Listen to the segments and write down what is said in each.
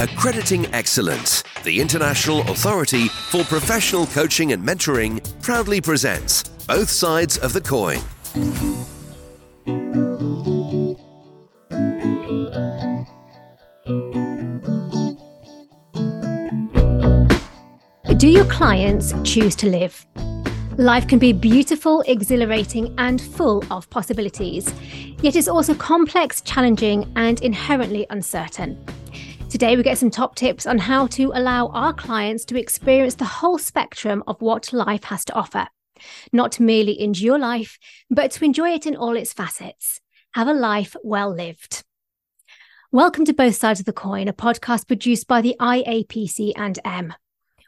Accrediting Excellence, the international authority for professional coaching and mentoring, proudly presents Both Sides of the Coin. Do your clients choose to live? Life can be beautiful, exhilarating, and full of possibilities, yet it's also complex, challenging, and inherently uncertain. Today, we get some top tips on how to allow our clients to experience the whole spectrum of what life has to offer. Not to merely endure life, but to enjoy it in all its facets. Have a life well lived. Welcome to Both Sides of the Coin, a podcast produced by the IAPC and M.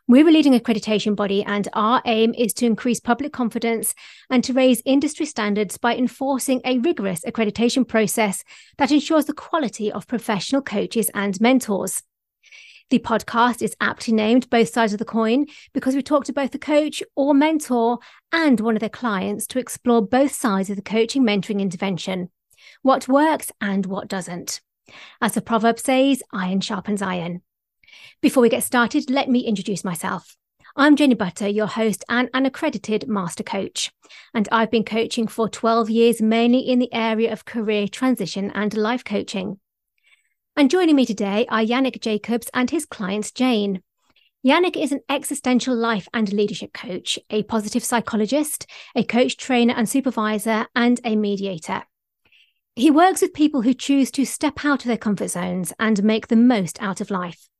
We're a leading accreditation body, and our aim is to increase public confidence and to raise industry standards by enforcing a rigorous accreditation process that ensures the quality of professional coaches and mentors. The podcast is aptly named Both Sides of the Coin because we talk to both the coach or mentor and one of their clients to explore both sides of the coaching mentoring intervention what works and what doesn't. As the proverb says, iron sharpens iron. Before we get started, let me introduce myself. I'm Jenny Butter, your host and an accredited master coach. And I've been coaching for 12 years, mainly in the area of career transition and life coaching. And joining me today are Yannick Jacobs and his client, Jane. Yannick is an existential life and leadership coach, a positive psychologist, a coach, trainer, and supervisor, and a mediator. He works with people who choose to step out of their comfort zones and make the most out of life.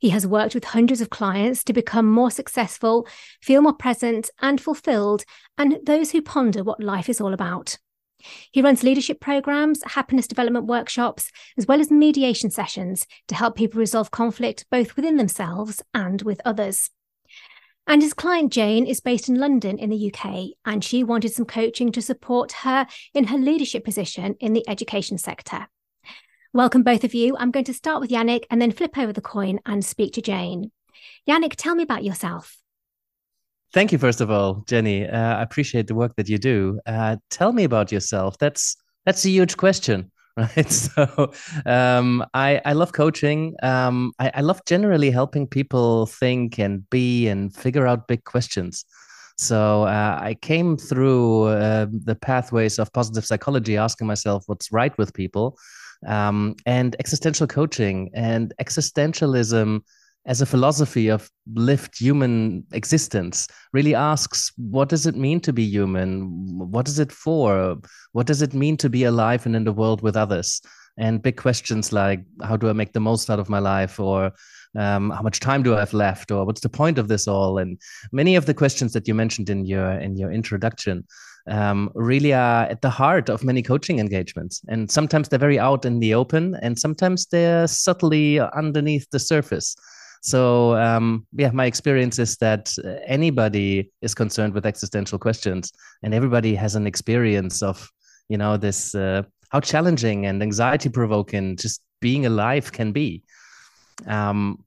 He has worked with hundreds of clients to become more successful, feel more present and fulfilled, and those who ponder what life is all about. He runs leadership programs, happiness development workshops, as well as mediation sessions to help people resolve conflict both within themselves and with others. And his client Jane is based in London in the UK, and she wanted some coaching to support her in her leadership position in the education sector. Welcome, both of you. I'm going to start with Yannick and then flip over the coin and speak to Jane. Yannick, tell me about yourself. Thank you, first of all, Jenny. Uh, I appreciate the work that you do. Uh, tell me about yourself. That's that's a huge question, right? So, um, I I love coaching. Um, I, I love generally helping people think and be and figure out big questions. So uh, I came through uh, the pathways of positive psychology, asking myself what's right with people, um, and existential coaching and existentialism as a philosophy of lived human existence really asks what does it mean to be human? What is it for? What does it mean to be alive and in the world with others? And big questions like how do i make the most out of my life? Or um, how much time do i have left? Or what's the point of this all? And many of the questions that you mentioned in your in your introduction um, really are at the heart of many coaching engagements. And sometimes they're very out in the open, and sometimes they're subtly underneath the surface. So, um, yeah, my experience is that anybody is concerned with existential questions, and everybody has an experience of, you know, this uh, how challenging and anxiety provoking just being alive can be. Um,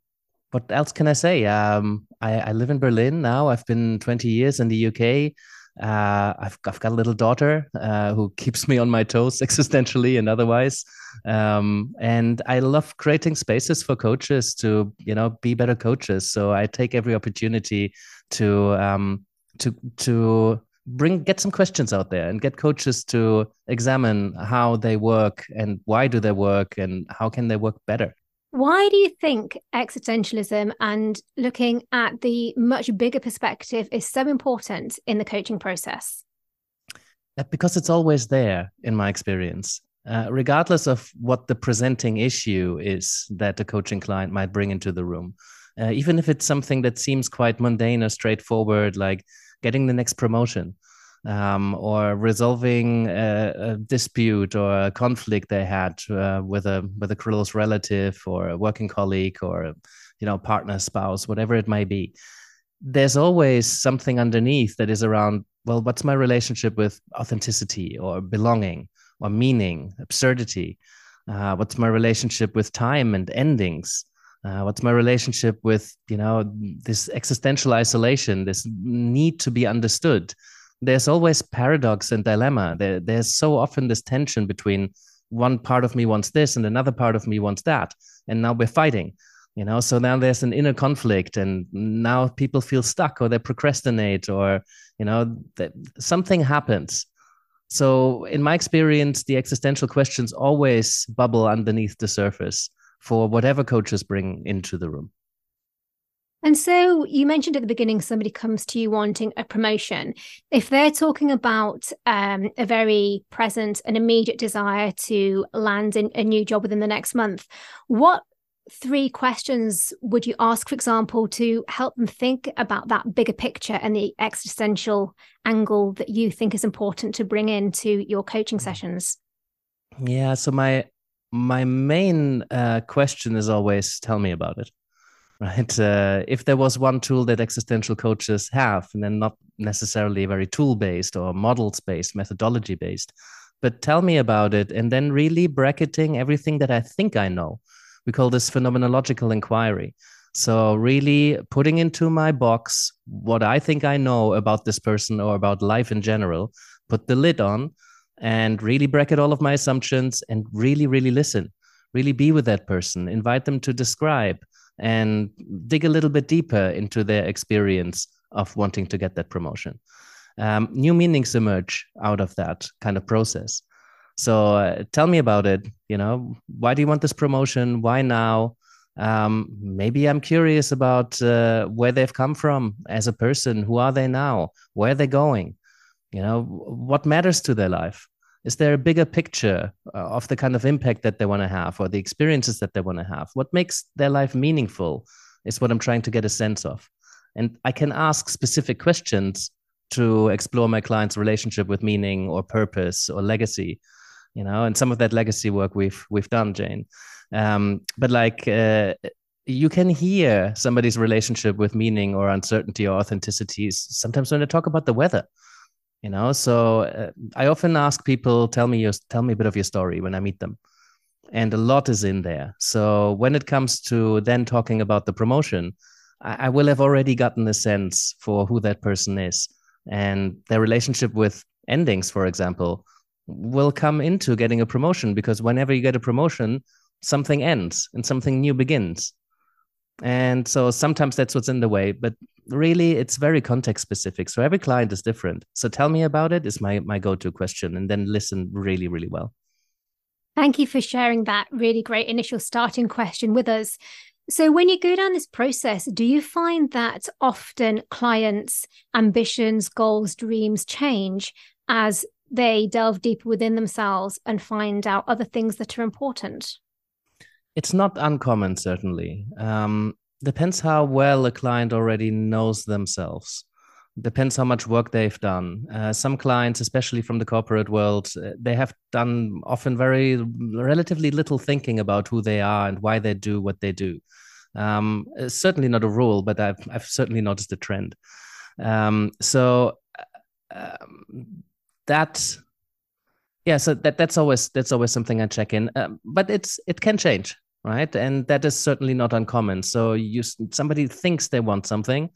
what else can I say? Um, I, I, live in Berlin now. I've been 20 years in the UK. Uh, I've, I've got a little daughter uh, who keeps me on my toes existentially and otherwise. Um, and I love creating spaces for coaches to, you know, be better coaches. So I take every opportunity to um, to to bring get some questions out there and get coaches to examine how they work and why do they work and how can they work better. Why do you think existentialism and looking at the much bigger perspective is so important in the coaching process? Uh, because it's always there, in my experience. Uh, regardless of what the presenting issue is that a coaching client might bring into the room, uh, even if it's something that seems quite mundane or straightforward, like getting the next promotion, um, or resolving a, a, dispute or a conflict they had uh, with a with a close relative or a working colleague or you know partner spouse whatever it may be. There's always something underneath that is around well what's my relationship with authenticity or belonging or meaning absurdity? Uh, what's my relationship with time and endings? Uh, what's my relationship with you know this existential isolation this need to be understood there's always paradox and dilemma. There, there's so often this tension between one part of me wants this and another part of me wants that, and now we're fighting. you know so now there's an inner conflict and now people feel stuck or they procrastinate or you know something happens so in my experience the existential questions always bubble underneath the surface for whatever coaches bring into the room and so you mentioned at the beginning somebody comes to you wanting a promotion. If they're talking about um, a very present and immediate desire to land in a new job within the next month, what three questions would you ask, for example, to help them think about that bigger picture and the existential angle that you think is important to bring into your coaching sessions? Yeah. So my my main uh, question is always, tell me about it. Right. Uh, if there was one tool that existential coaches have, and then not necessarily very tool based or models based, methodology based, but tell me about it, and then really bracketing everything that I think I know we call this phenomenological inquiry. So, really putting into my box what I think I know about this person or about life in general, put the lid on, and really bracket all of my assumptions and really, really listen. Really be with that person, invite them to describe and dig a little bit deeper into their experience of wanting to get that promotion. Um, new meanings emerge out of that kind of process. So uh, tell me about it. You know, why do you want this promotion? Why now? Um, maybe I'm curious about uh, where they've come from as a person. Who are they now? Where are they going? You know, what matters to their life? Is there a bigger picture uh, of the kind of impact that they want to have or the experiences that they want to have? What makes their life meaningful is what I'm trying to get a sense of. And I can ask specific questions to explore my client's relationship with meaning or purpose or legacy you know and some of that legacy work we've we've done jane um, but like uh, you can hear somebody's relationship with meaning or uncertainty or authenticity sometimes when they talk about the weather you know? So uh, i often ask people tell me your tell me a bit of your story when i meet them. And a lot is in there. So when it comes to then talking about the promotion I, I will have already gotten a sense for who that person is. And their relationship with endings for example will come into getting a promotion because whenever you get a promotion, something ends and something new begins. And so sometimes that's what's in the way, but really it's very context specific. So every client is different. So tell me about it is my my go-to question and then listen really really well. Thank you for sharing that really great initial starting question with us. So, when you go down this process, do you find that often clients' ambitions, goals, dreams change as they delve deeper within themselves and find out other things that are important? It's not uncommon, certainly. Um, depends how well a client already knows themselves. Depends how much work they've done. Uh, some clients, especially from the corporate world, uh, they have done often very relatively little thinking about who they are and why they do what they do. Um, certainly not a rule, but I've I've certainly noticed a trend. Um, so uh, um, that yeah so that that's always that's always something i check in um, but it's it can change right? And that is certainly not uncommon. So you somebody thinks they want something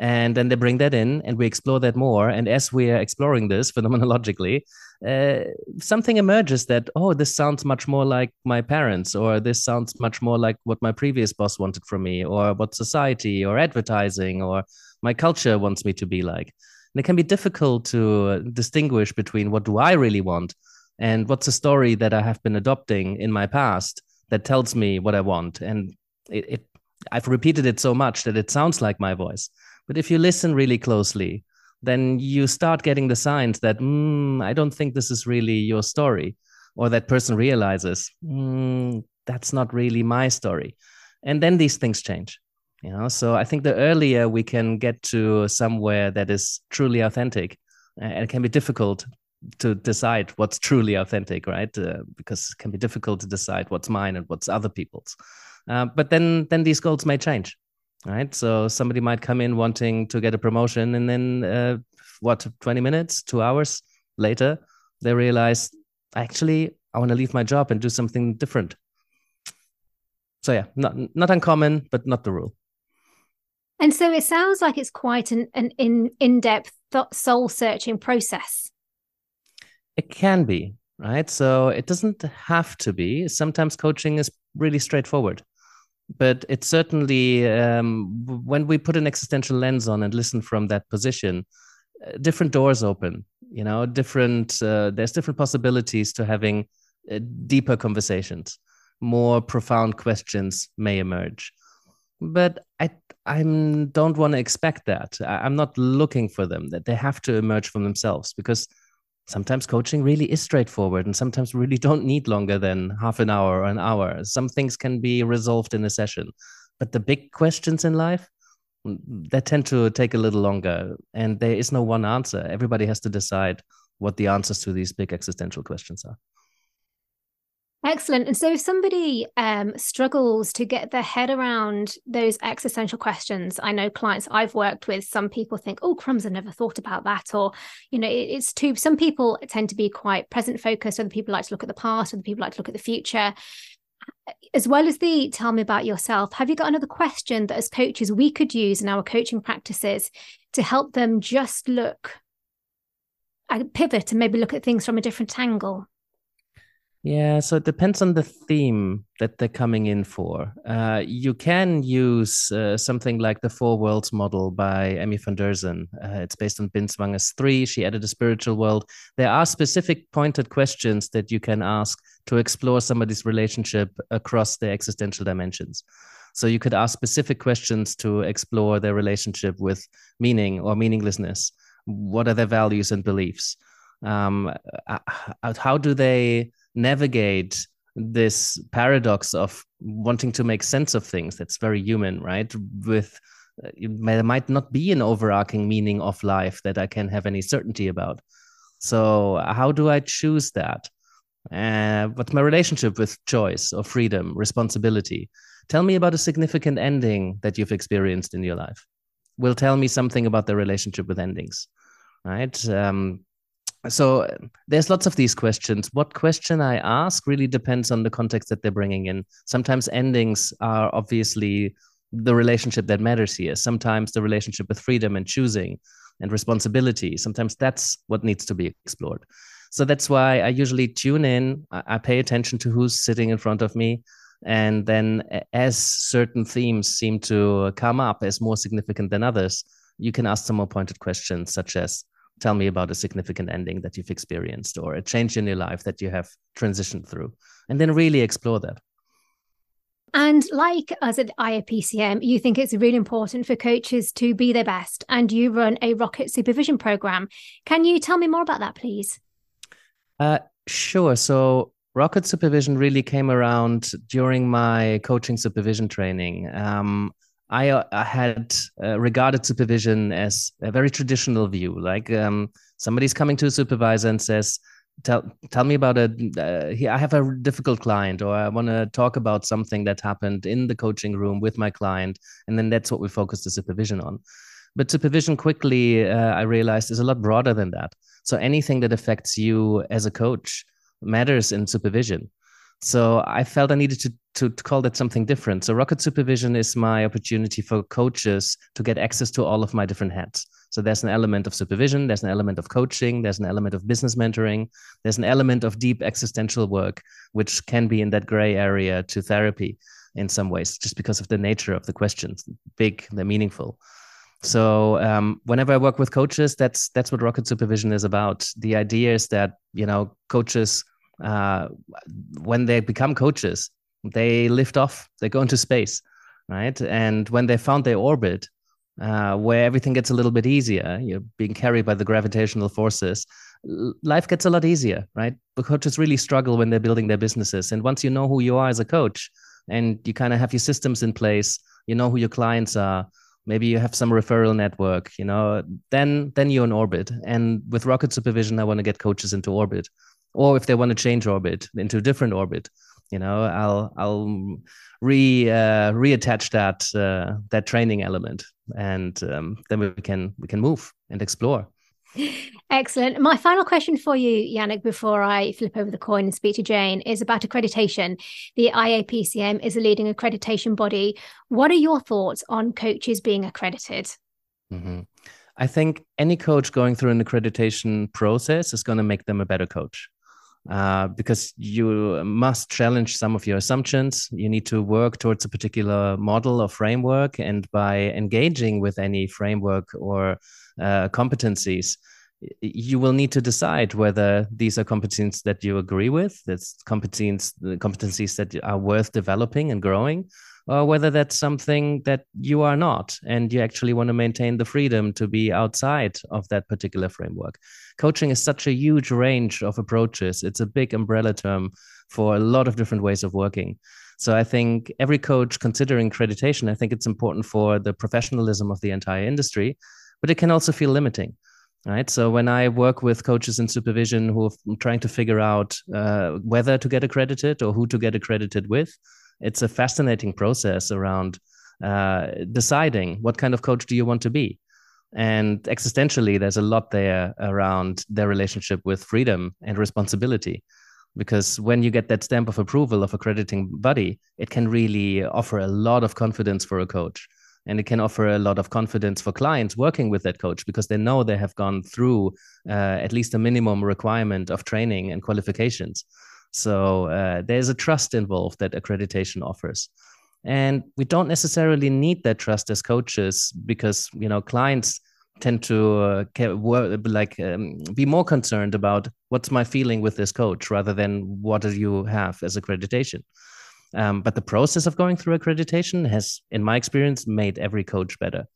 and then they bring that in and we explore that more. And as we are exploring this phenomenologically uh, something emerges that oh this sounds much more like my parents or this sounds much more like what my previous boss wanted from me or what society or advertising or my culture wants me to be like. And it can be difficult to distinguish between what do I really want and what's a story that I have been adopting in my past that tells me what I want. And it, it I've repeated it so much that it sounds like my voice. But if you listen really closely, then you start getting the signs that mm, I don't think this is really your story, or that person realizes mm, that's not really my story. And then these things change you know so i think the earlier we can get to somewhere that is truly authentic uh, it can be difficult to decide what's truly authentic right? Uh, because it can be difficult to decide what's mine and what's other people's. Uh, but then then these goals may change right? So somebody might come in wanting to get a promotion and then uh, what 20 minutes two hours later they realize actually i want to leave my job and do something different. So yeah not not uncommon but not the rule. And so it sounds like it's quite an, an in, in-depth soul searching process. It can be, right? So it doesn't have to be. Sometimes coaching is really straightforward. but it's certainly um, when we put an existential lens on and listen from that position uh, different doors open you know different uh, there's different possibilities to having uh, deeper conversations more profound questions may emerge but i i don't want to expect that i'm not looking for them that they have to emerge from themselves because sometimes coaching really is straightforward and sometimes really don't need longer than half an hour or an hour. Some things can be resolved in a session but the big questions in life mm, they tend to take a little longer and there is no one answer. Everybody has to decide what the answers to these big existential questions are Excellent. And so, if somebody um, struggles to get their head around those existential questions, I know clients I've worked with, some people think, oh, crumbs, I never thought about that. Or, you know, it, it's too, some people tend to be quite present focused, other people like to look at the past, other people like to look at the future. As well as the tell me about yourself, have you got another question that as coaches we could use in our coaching practices to help them just look, uh, pivot and maybe look at things from a different angle? Yeah, so it depends on the theme that they're coming in for. Uh, you can use uh, something like the Four Worlds model by Emmy van Deurzen. Uh, it's based on Binswanger's three. She added a spiritual world. There are specific pointed questions that you can ask to explore somebody's relationship across the existential dimensions. So you could ask specific questions to explore their relationship with meaning or meaninglessness. What are their values and beliefs? Um, uh, how do they navigate this paradox of wanting to make sense of things that's very human right? With uh, there might not be an overarching meaning of life that i can have any certainty about. So how do i choose that? Uh, what's my relationship with choice or freedom responsibility? Tell me about a significant ending that you've experienced in your life. Will tell me something about the relationship with endings right? Um, so there's lots of these questions. What question i ask really depends on the context that they're bringing in. Sometimes endings are obviously the relationship that matters here. Sometimes the relationship with freedom and choosing and responsibility. Sometimes that's what needs to be explored. So that's why i usually tune in. I pay attention to who's sitting in front of me. And then as certain themes seem to come up as more significant than others you can ask some more pointed questions such as tell me about a significant ending that you've experienced or a change in your life that you have transitioned through and then really explore that and like us at IAPCM, you think it's really important for coaches to be their best, and you run a rocket supervision program. Can you tell me more about that, please? Uh, sure. So, rocket supervision really came around during my coaching supervision training. Um, I, uh, I had uh, regarded supervision as a very traditional view. Like um, somebody's coming to a supervisor and says, "Tell tell me about a. Uh, I have a difficult client, or I want to talk about something that happened in the coaching room with my client, and then that's what we focus the supervision on." But supervision quickly, uh, I realized, is a lot broader than that. So anything that affects you as a coach matters in supervision. So I felt I needed to, to, call that something different. So Rocket Supervision is my opportunity for coaches to get access to all of my different hats. So there's an element of supervision, there's an element of coaching, there's an element of business mentoring, there's an element of deep existential work, which can be in that gray area to therapy in some ways, just because of the nature of the questions, big, they're meaningful. So um, whenever I work with coaches, that's that's what Rocket Supervision is about. The idea is that you know coaches uh, when they become coaches, they lift off, they go into space, right? And when they found their orbit, uh, where everything gets a little bit easier, you're being carried by the gravitational forces, life gets a lot easier, right? The coaches really struggle when they're building their businesses. And once you know who you are as a coach and you kind of have your systems in place, you know who your clients are, maybe you have some referral network, you know, then then you're in orbit. And with rocket supervision, I want to get coaches into orbit or if they want to change orbit into a different orbit you know i'll i'll re uh, reattach that uh, that training element and um, then we can we can move and explore Excellent. My final question for you, Yannick, before I flip over the coin and speak to Jane, is about accreditation. The IAPCM is a leading accreditation body. What are your thoughts on coaches being accredited? Mm-hmm. I think any coach going through an accreditation process is going to make them a better coach uh, because you must challenge some of your assumptions. You need to work towards a particular model or framework, and by engaging with any framework or uh, competencies, you will need to decide whether these are competencies that you agree with, that's competencies, competencies that are worth developing and growing, or whether that's something that you are not and you actually want to maintain the freedom to be outside of that particular framework. Coaching is such a huge range of approaches. It's a big umbrella term for a lot of different ways of working. So I think every coach considering accreditation, I think it's important for the professionalism of the entire industry, but it can also feel limiting right so when i work with coaches in supervision who are trying to figure out uh, whether to get accredited or who to get accredited with it's a fascinating process around uh, deciding what kind of coach do you want to be. And existentially there's a lot there around their relationship with freedom and responsibility. Because when you get that stamp of approval of a accrediting body it can really offer a lot of confidence for a coach. And it can offer a lot of confidence for clients working with that coach because they know they have gone through uh, at least a minimum requirement of training and qualifications so uh, there's a trust involved that accreditation offers and we don't necessarily need that trust as coaches because you know clients tend to uh, like um, be more concerned about what's my feeling with this coach rather than what do you have as accreditation um, but the process of going through accreditation has, in my experience, made every coach better.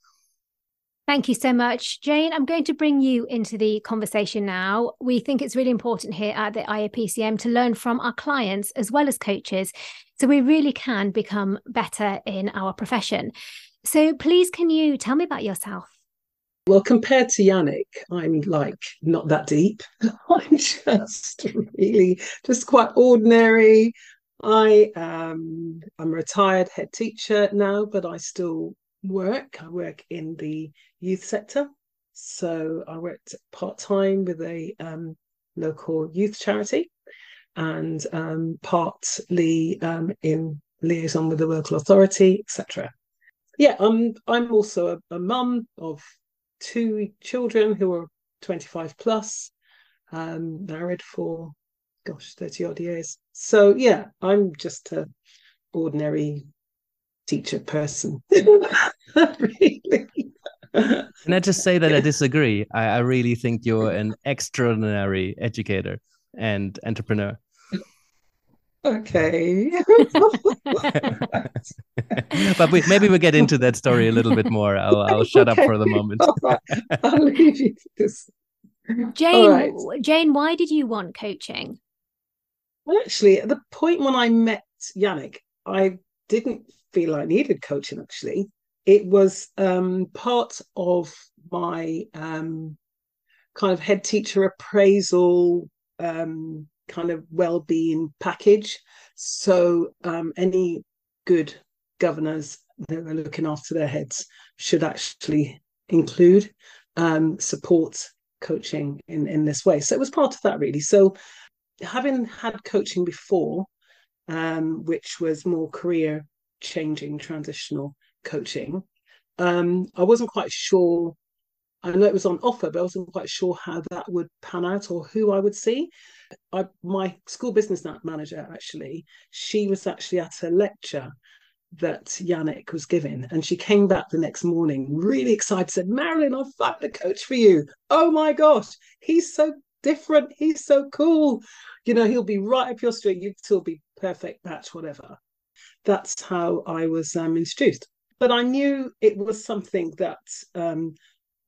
Thank you so much. Jane, I'm going to bring you into the conversation now. We think it's really important here at the IAPCM to learn from our clients as well as coaches so we really can become better in our profession. So please, can you tell me about yourself? Well, compared to Yannick, I'm like not that deep. I'm just really just quite ordinary. I am I'm a retired head teacher now, but I still work. I work in the youth sector. So I worked part time with a um, local youth charity and um, partly um, in liaison with the local authority, etc. Yeah, I'm I'm also a, a mum of two children who are 25 plus, um, married for gosh, 30 odd years. So yeah, I'm just a ordinary teacher person. really. Can I just say that I disagree? I, I really think you're an extraordinary educator and entrepreneur. Okay. but we, maybe we'll get into that story a little bit more. I'll, I'll shut okay. up for the moment. Right. I'll leave you to this. Jane, right. Jane, why did you want coaching? Well, actually, at the point when I met Yannick, I didn't feel I needed coaching. Actually, it was um, part of my um, kind of head teacher appraisal um, kind of well-being package. So um, any good governors that are looking after their heads should actually include um, support coaching in in this way. So it was part of that really. So having had coaching before, um, which was more career changing, transitional coaching, um, I wasn't quite sure. I know it was on offer, but I wasn't quite sure how that would pan out or who I would see. I, my school business manager, actually, she was actually at a lecture that Yannick was giving. And she came back the next morning really excited, said, Marilyn, I've found a coach for you. Oh my gosh, he's so different. He's so cool. You know, he'll be right up your street. You'd still be perfect match, whatever. That's how I was um, introduced. But I knew it was something that um,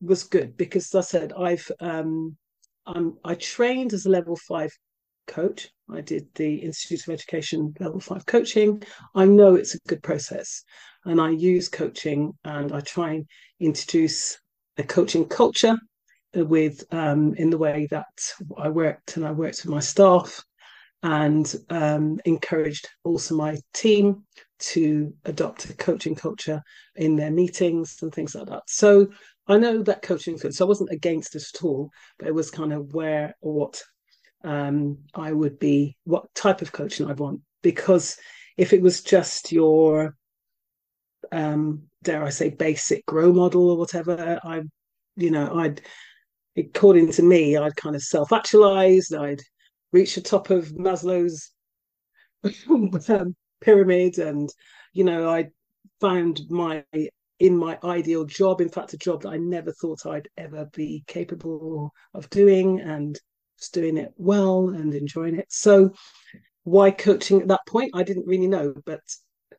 was good because, as I said, I've um, I trained as a level five coach. I did the Institute of Education level five coaching. I know it's a good process, and I use coaching and I try and introduce a coaching culture with um, in the way that I worked and I worked with my staff and um, encouraged also my team to adopt a coaching culture in their meetings and things like that. So I know that coaching. So I wasn't against it at all, but it was kind of where or what um, I would be, what type of coaching I'd want. Because if it was just your, um, dare I say, basic grow model or whatever, I, you know, I'd according to me, I'd kind of self actualized, I'd reach the top of Maslow's um, pyramid, and you know, I found my in my ideal job. In fact, a job that I never thought I'd ever be capable of doing, and just doing it well and enjoying it. So, why coaching at that point? I didn't really know, but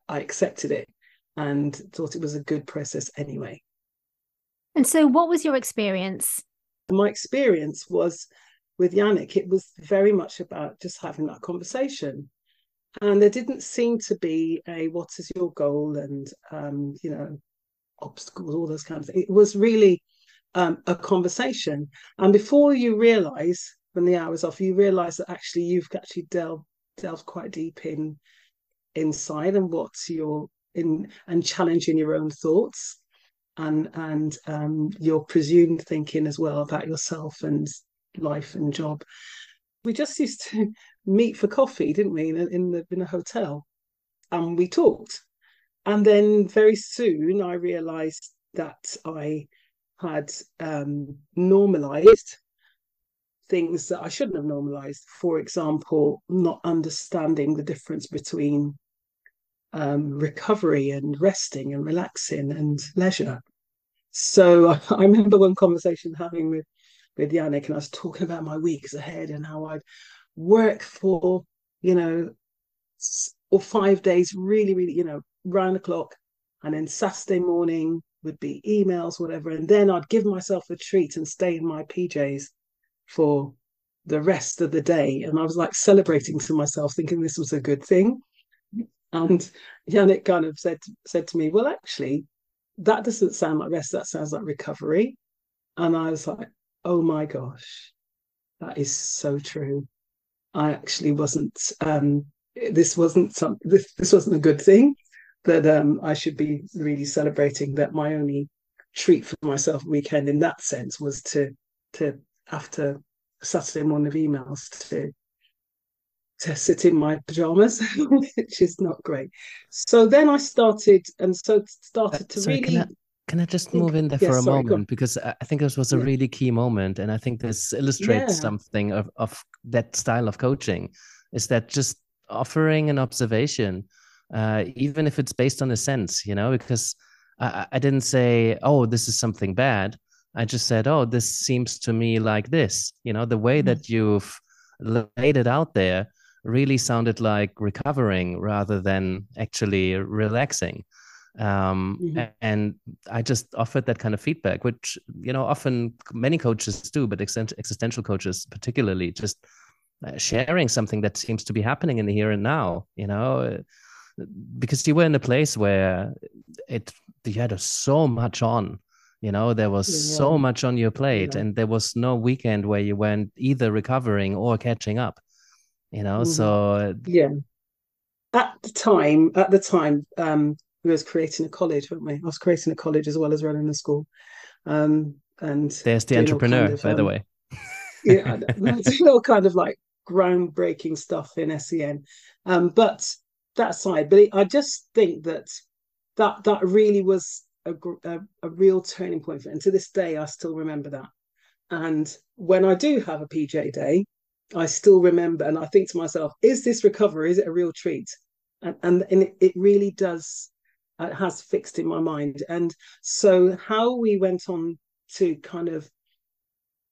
I accepted it and thought it was a good process anyway. And so, what was your experience? My experience was with Yannick, it was very much about just having that conversation. And there didn't seem to be a what is your goal and, um, you know, obstacles, all those kinds of things. It was really um, a conversation. And before you realize, when the hour's off, you realize that actually you've actually delved, delved quite deep in inside and what's your in and challenging your own thoughts and and um, your presumed thinking as well about yourself and life and job. We just used to meet for coffee, didn't we, in a, in, the, in a hotel, and we talked. And then very soon, I realised that I had um, normalised things that I shouldn't have normalised. For example, not understanding the difference between um, recovery and resting and relaxing and leisure. So I remember one conversation having with with Yannick, and I was talking about my weeks ahead and how I'd work for, you know, or five days, really, really, you know, round the clock, and then Saturday morning would be emails, whatever, and then I'd give myself a treat and stay in my PJs for the rest of the day, and I was like celebrating to myself, thinking this was a good thing. And Yannick kind of said said to me, "Well, actually, that doesn't sound like rest. That sounds like recovery." And I was like, "Oh my gosh, that is so true." I actually wasn't. Um, this wasn't some. This this wasn't a good thing. That um, I should be really celebrating. That my only treat for myself weekend in that sense was to to after Saturday morning of emails to to sit in my pajamas, which is not great. So then I started, and so started to Sorry, really. Can can I just move in there for a sorry, moment because I think this was a yeah. really key moment, and I think this illustrates yeah. something of of that style of coaching, is that just offering an observation, uh, even if it's based on a sense, you know, because I, I didn't say, oh, this is something bad. I just said, oh, this seems to me like this, you know, the way mm-hmm. that you've laid it out there really sounded like recovering rather than actually relaxing um, mm-hmm. and i just offered that kind of feedback which you know often many coaches do but existential coaches particularly just uh, sharing something that seems to be happening in the here and now you know because you were in a place where it you had so much on you know there was yeah. so much on your plate yeah. and there was no weekend where you weren't either recovering or catching up you know mm-hmm. so yeah at the time at the time um we was creating a college weren't we i was creating a college as well as running a school um and there's the entrepreneur kind of, by um, the way yeah it's all kind of like groundbreaking stuff in SEN um but that side but it, i just think that that that really was a, a, a real turning point for it. and to this day i still remember that and when i do have a pj day I still remember, and I think to myself, is this recovery? Is it a real treat? And and, and it, it really does, uh, has fixed in my mind. And so how we went on to kind of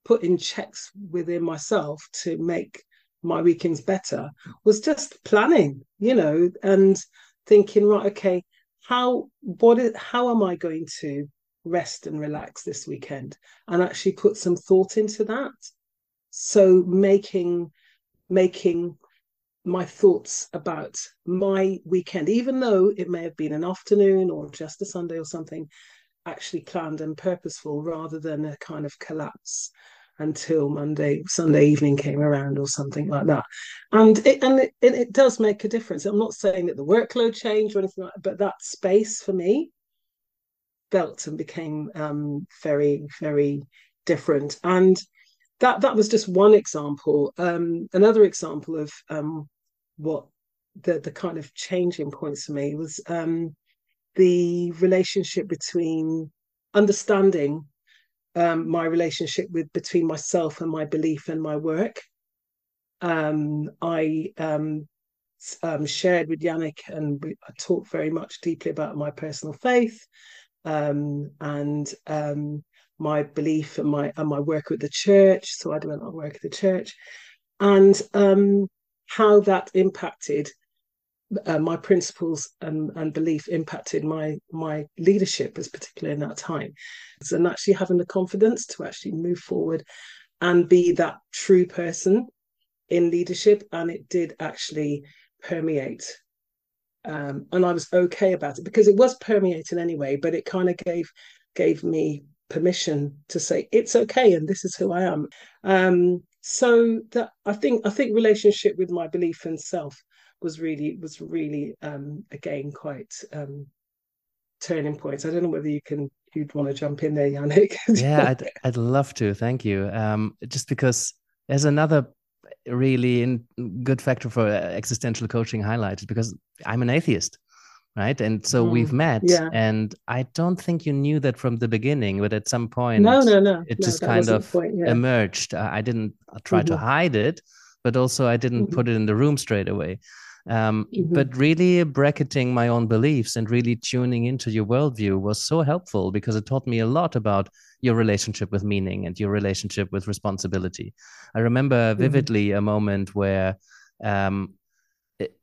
put in checks within myself to make my weekends better was just planning, you know, and thinking, right, okay, how what is how am I going to rest and relax this weekend? And actually put some thought into that so making making my thoughts about my weekend, even though it may have been an afternoon or just a Sunday or something, actually planned and purposeful rather than a kind of collapse until Monday, Sunday evening came around or something like that. And it and it, it does make a difference. I'm not saying that the workload changed or anything like that, but that space for me felt and became um, very, very different. And that that was just one example. Um, another example of um, what the the kind of changing points for me was um, the relationship between understanding um, my relationship with between myself and my belief and my work, um, I um, shared with Yannick, and I talked very much deeply about my personal faith and my belief and my and my work with the church. So I do a lot of work at the church, and um, how that impacted uh, my principles and, and belief impacted my my leadership, as particularly in that time, and actually having the confidence to actually move forward and be that true person in leadership, and it did actually permeate. Um, and I was okay about it because it was permeating anyway, but it kind of gave gave me permission to say it's okay and this is who I am. Um, so that I think I think relationship with my belief in self was really was really um, again quite um, turning points. I don't know whether you can you'd want to jump in there, Yannick. yeah, I'd I'd love to. Thank you. Um, just because there's another really in, good factor for existential coaching highlighted because I'm an atheist right and so mm, we've met yeah. and i don't think you knew that from the beginning but at some point no no no it no, just kind of point, yeah. emerged i didn't try mm-hmm. to hide it but also i didn't mm-hmm. put it in the room straight away um, mm-hmm. but really bracketing my own beliefs and really tuning into your worldview was so helpful because it taught me a lot about your relationship with meaning and your relationship with responsibility i remember mm-hmm. vividly a moment where um,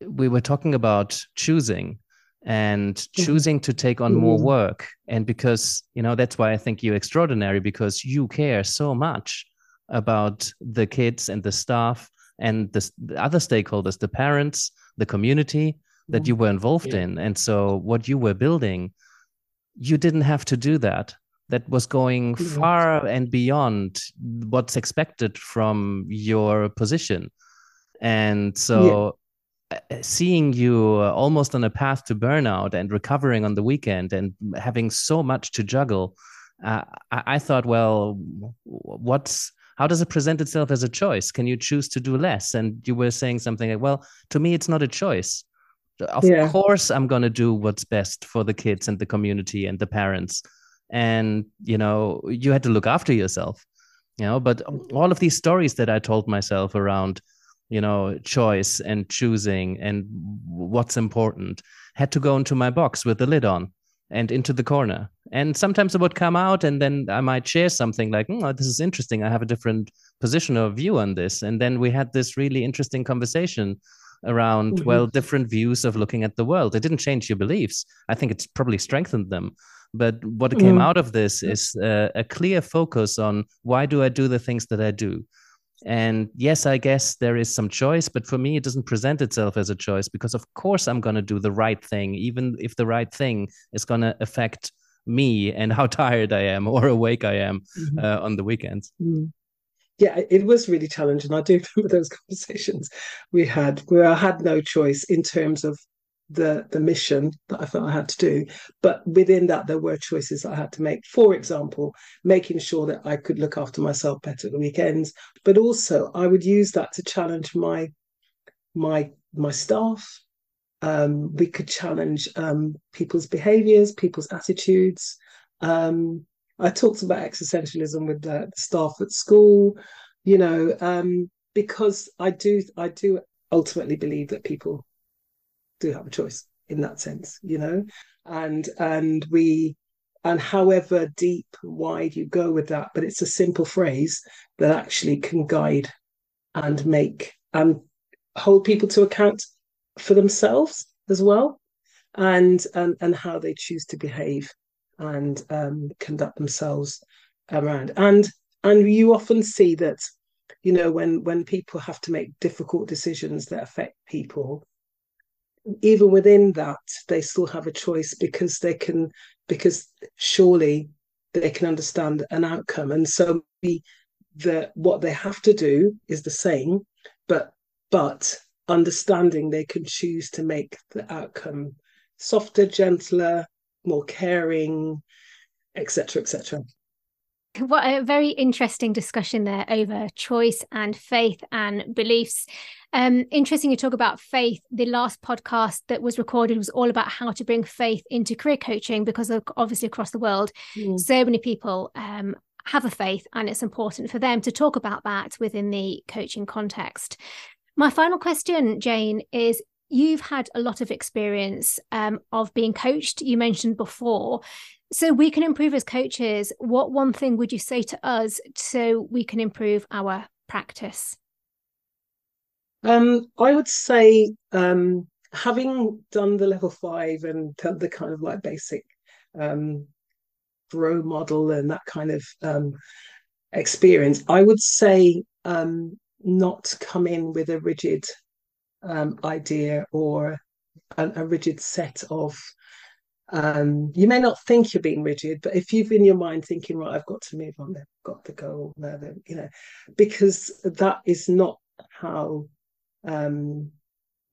we were talking about choosing and mm-hmm. choosing to take on more mm-hmm. work and because you know that's why i think you're extraordinary because you care so much about the kids and the staff and the, the other stakeholders the parents the community that mm-hmm. you were involved yeah. in and so what you were building you didn't have to do that that was going far and beyond what's expected from your position and so seeing you uh, almost on a path to burnout and recovering on the weekend and having so much to juggle uh, I, I, thought well what's how does it present itself as a choice? Can you choose to do less? And you were saying something like well to me it's not a choice. Of yeah. course i'm going to do what's best for the kids and the community and the parents. And you know you had to look after yourself you know but all of these stories that i told myself around you know choice and choosing and what's important had to go into my box with the lid on and into the corner. And sometimes it would come out and then i might share something like oh, this is interesting. I have a different position or view on this. And then we had this really interesting conversation around mm-hmm. well different views of looking at the world. It didn't change your beliefs. I think it's probably strengthened them. But what came mm-hmm. out of this is uh, a clear focus on why do i do the things that i do and yes, I guess there is some choice, but for me, it doesn't present itself as a choice because, of course, I'm going to do the right thing, even if the right thing is going to affect me and how tired I am or awake I am mm-hmm. uh, on the weekends. Mm. Yeah, it was really challenging. I do remember those conversations we had where I had no choice in terms of the the mission that I felt I had to do. But within that, there were choices I had to make. For example, making sure that I could look after myself better at the weekends, but also I would use that to challenge my my my staff. Um, we could challenge um, people's behaviours, people's attitudes. Um, I talked about existentialism with the, the staff at school, you know, um, because I do I do ultimately believe that people do have a choice in that sense, you know, and and we and however deep wide you go with that, but it's a simple phrase that actually can guide and make and hold people to account for themselves as well, and and and how they choose to behave and um, conduct themselves around. And and you often see that you know when when people have to make difficult decisions that affect people even within that they still have a choice because they can because surely they can understand an outcome. And so the, the what they have to do is the same but but understanding they can choose to make the outcome softer gentler more caring etc etc what a very interesting discussion there over choice and faith and beliefs. Um, interesting you talk about faith. The last podcast that was recorded was all about how to bring faith into career coaching because obviously across the world, mm. so many people um, have a faith and it's important for them to talk about that within the coaching context. My final question, Jane, is you've had a lot of experience um, of being coached, you mentioned before. So we can improve as coaches. What one thing would you say to us so we can improve our practice? Um, I would say um, having done the level five and the kind of like basic um, grow model and that kind of um, experience, I would say um, not come in with a rigid um, idea or a, a, rigid set of. Um, you may not think you're being rigid, but if you've in your mind thinking, right, I've got to move on, there, got to go there, you know, because that is not how um,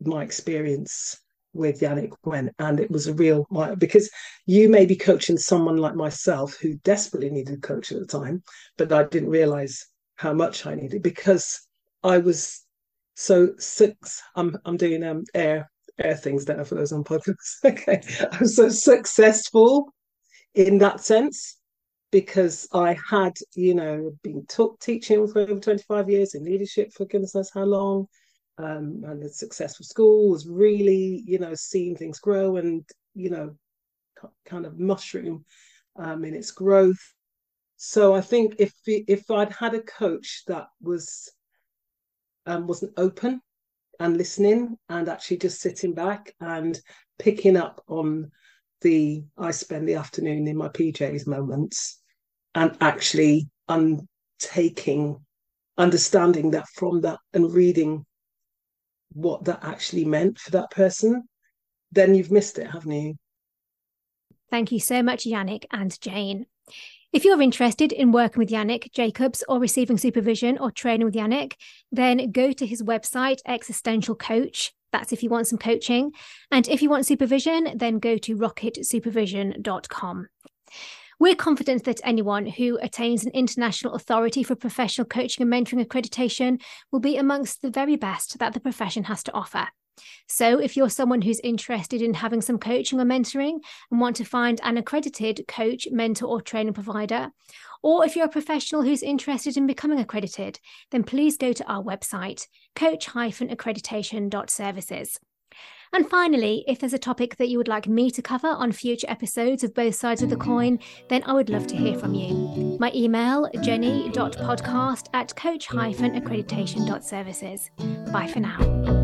my experience with Yannick went, and it was a real because you may be coaching someone like myself who desperately needed a coach at the time, but I didn't realize how much I needed because I was so six. I'm I'm doing um air air things now for those on podcasts. okay, I was so successful in that sense because I had, you know, been taught teaching for over 25 years in leadership for goodness knows how long um, and a successful school was really, you know, seeing things grow and, you know, kind of mushroom um, in its growth. So I think if if I'd had a coach that was um, wasn't open and listening and actually just sitting back and picking up on the I spend the afternoon in my PJs moments and actually untaking, understanding that from that and reading what that actually meant for that person, then you've missed it, haven't you? Thank you so much, Yannick and Jane. If you're interested in working with Yannick Jacobs or receiving supervision or training with Yannick, then go to his website, Existential Coach. That's if you want some coaching. And if you want supervision, then go to rocketsupervision.com. We're confident that anyone who attains an international authority for professional coaching and mentoring accreditation will be amongst the very best that the profession has to offer. So, if you're someone who's interested in having some coaching or mentoring and want to find an accredited coach, mentor, or training provider, or if you're a professional who's interested in becoming accredited, then please go to our website, coach-accreditation.services. And finally, if there's a topic that you would like me to cover on future episodes of Both Sides of the Coin, then I would love to hear from you. My email, jenny.podcast at coach-accreditation.services. Bye for now.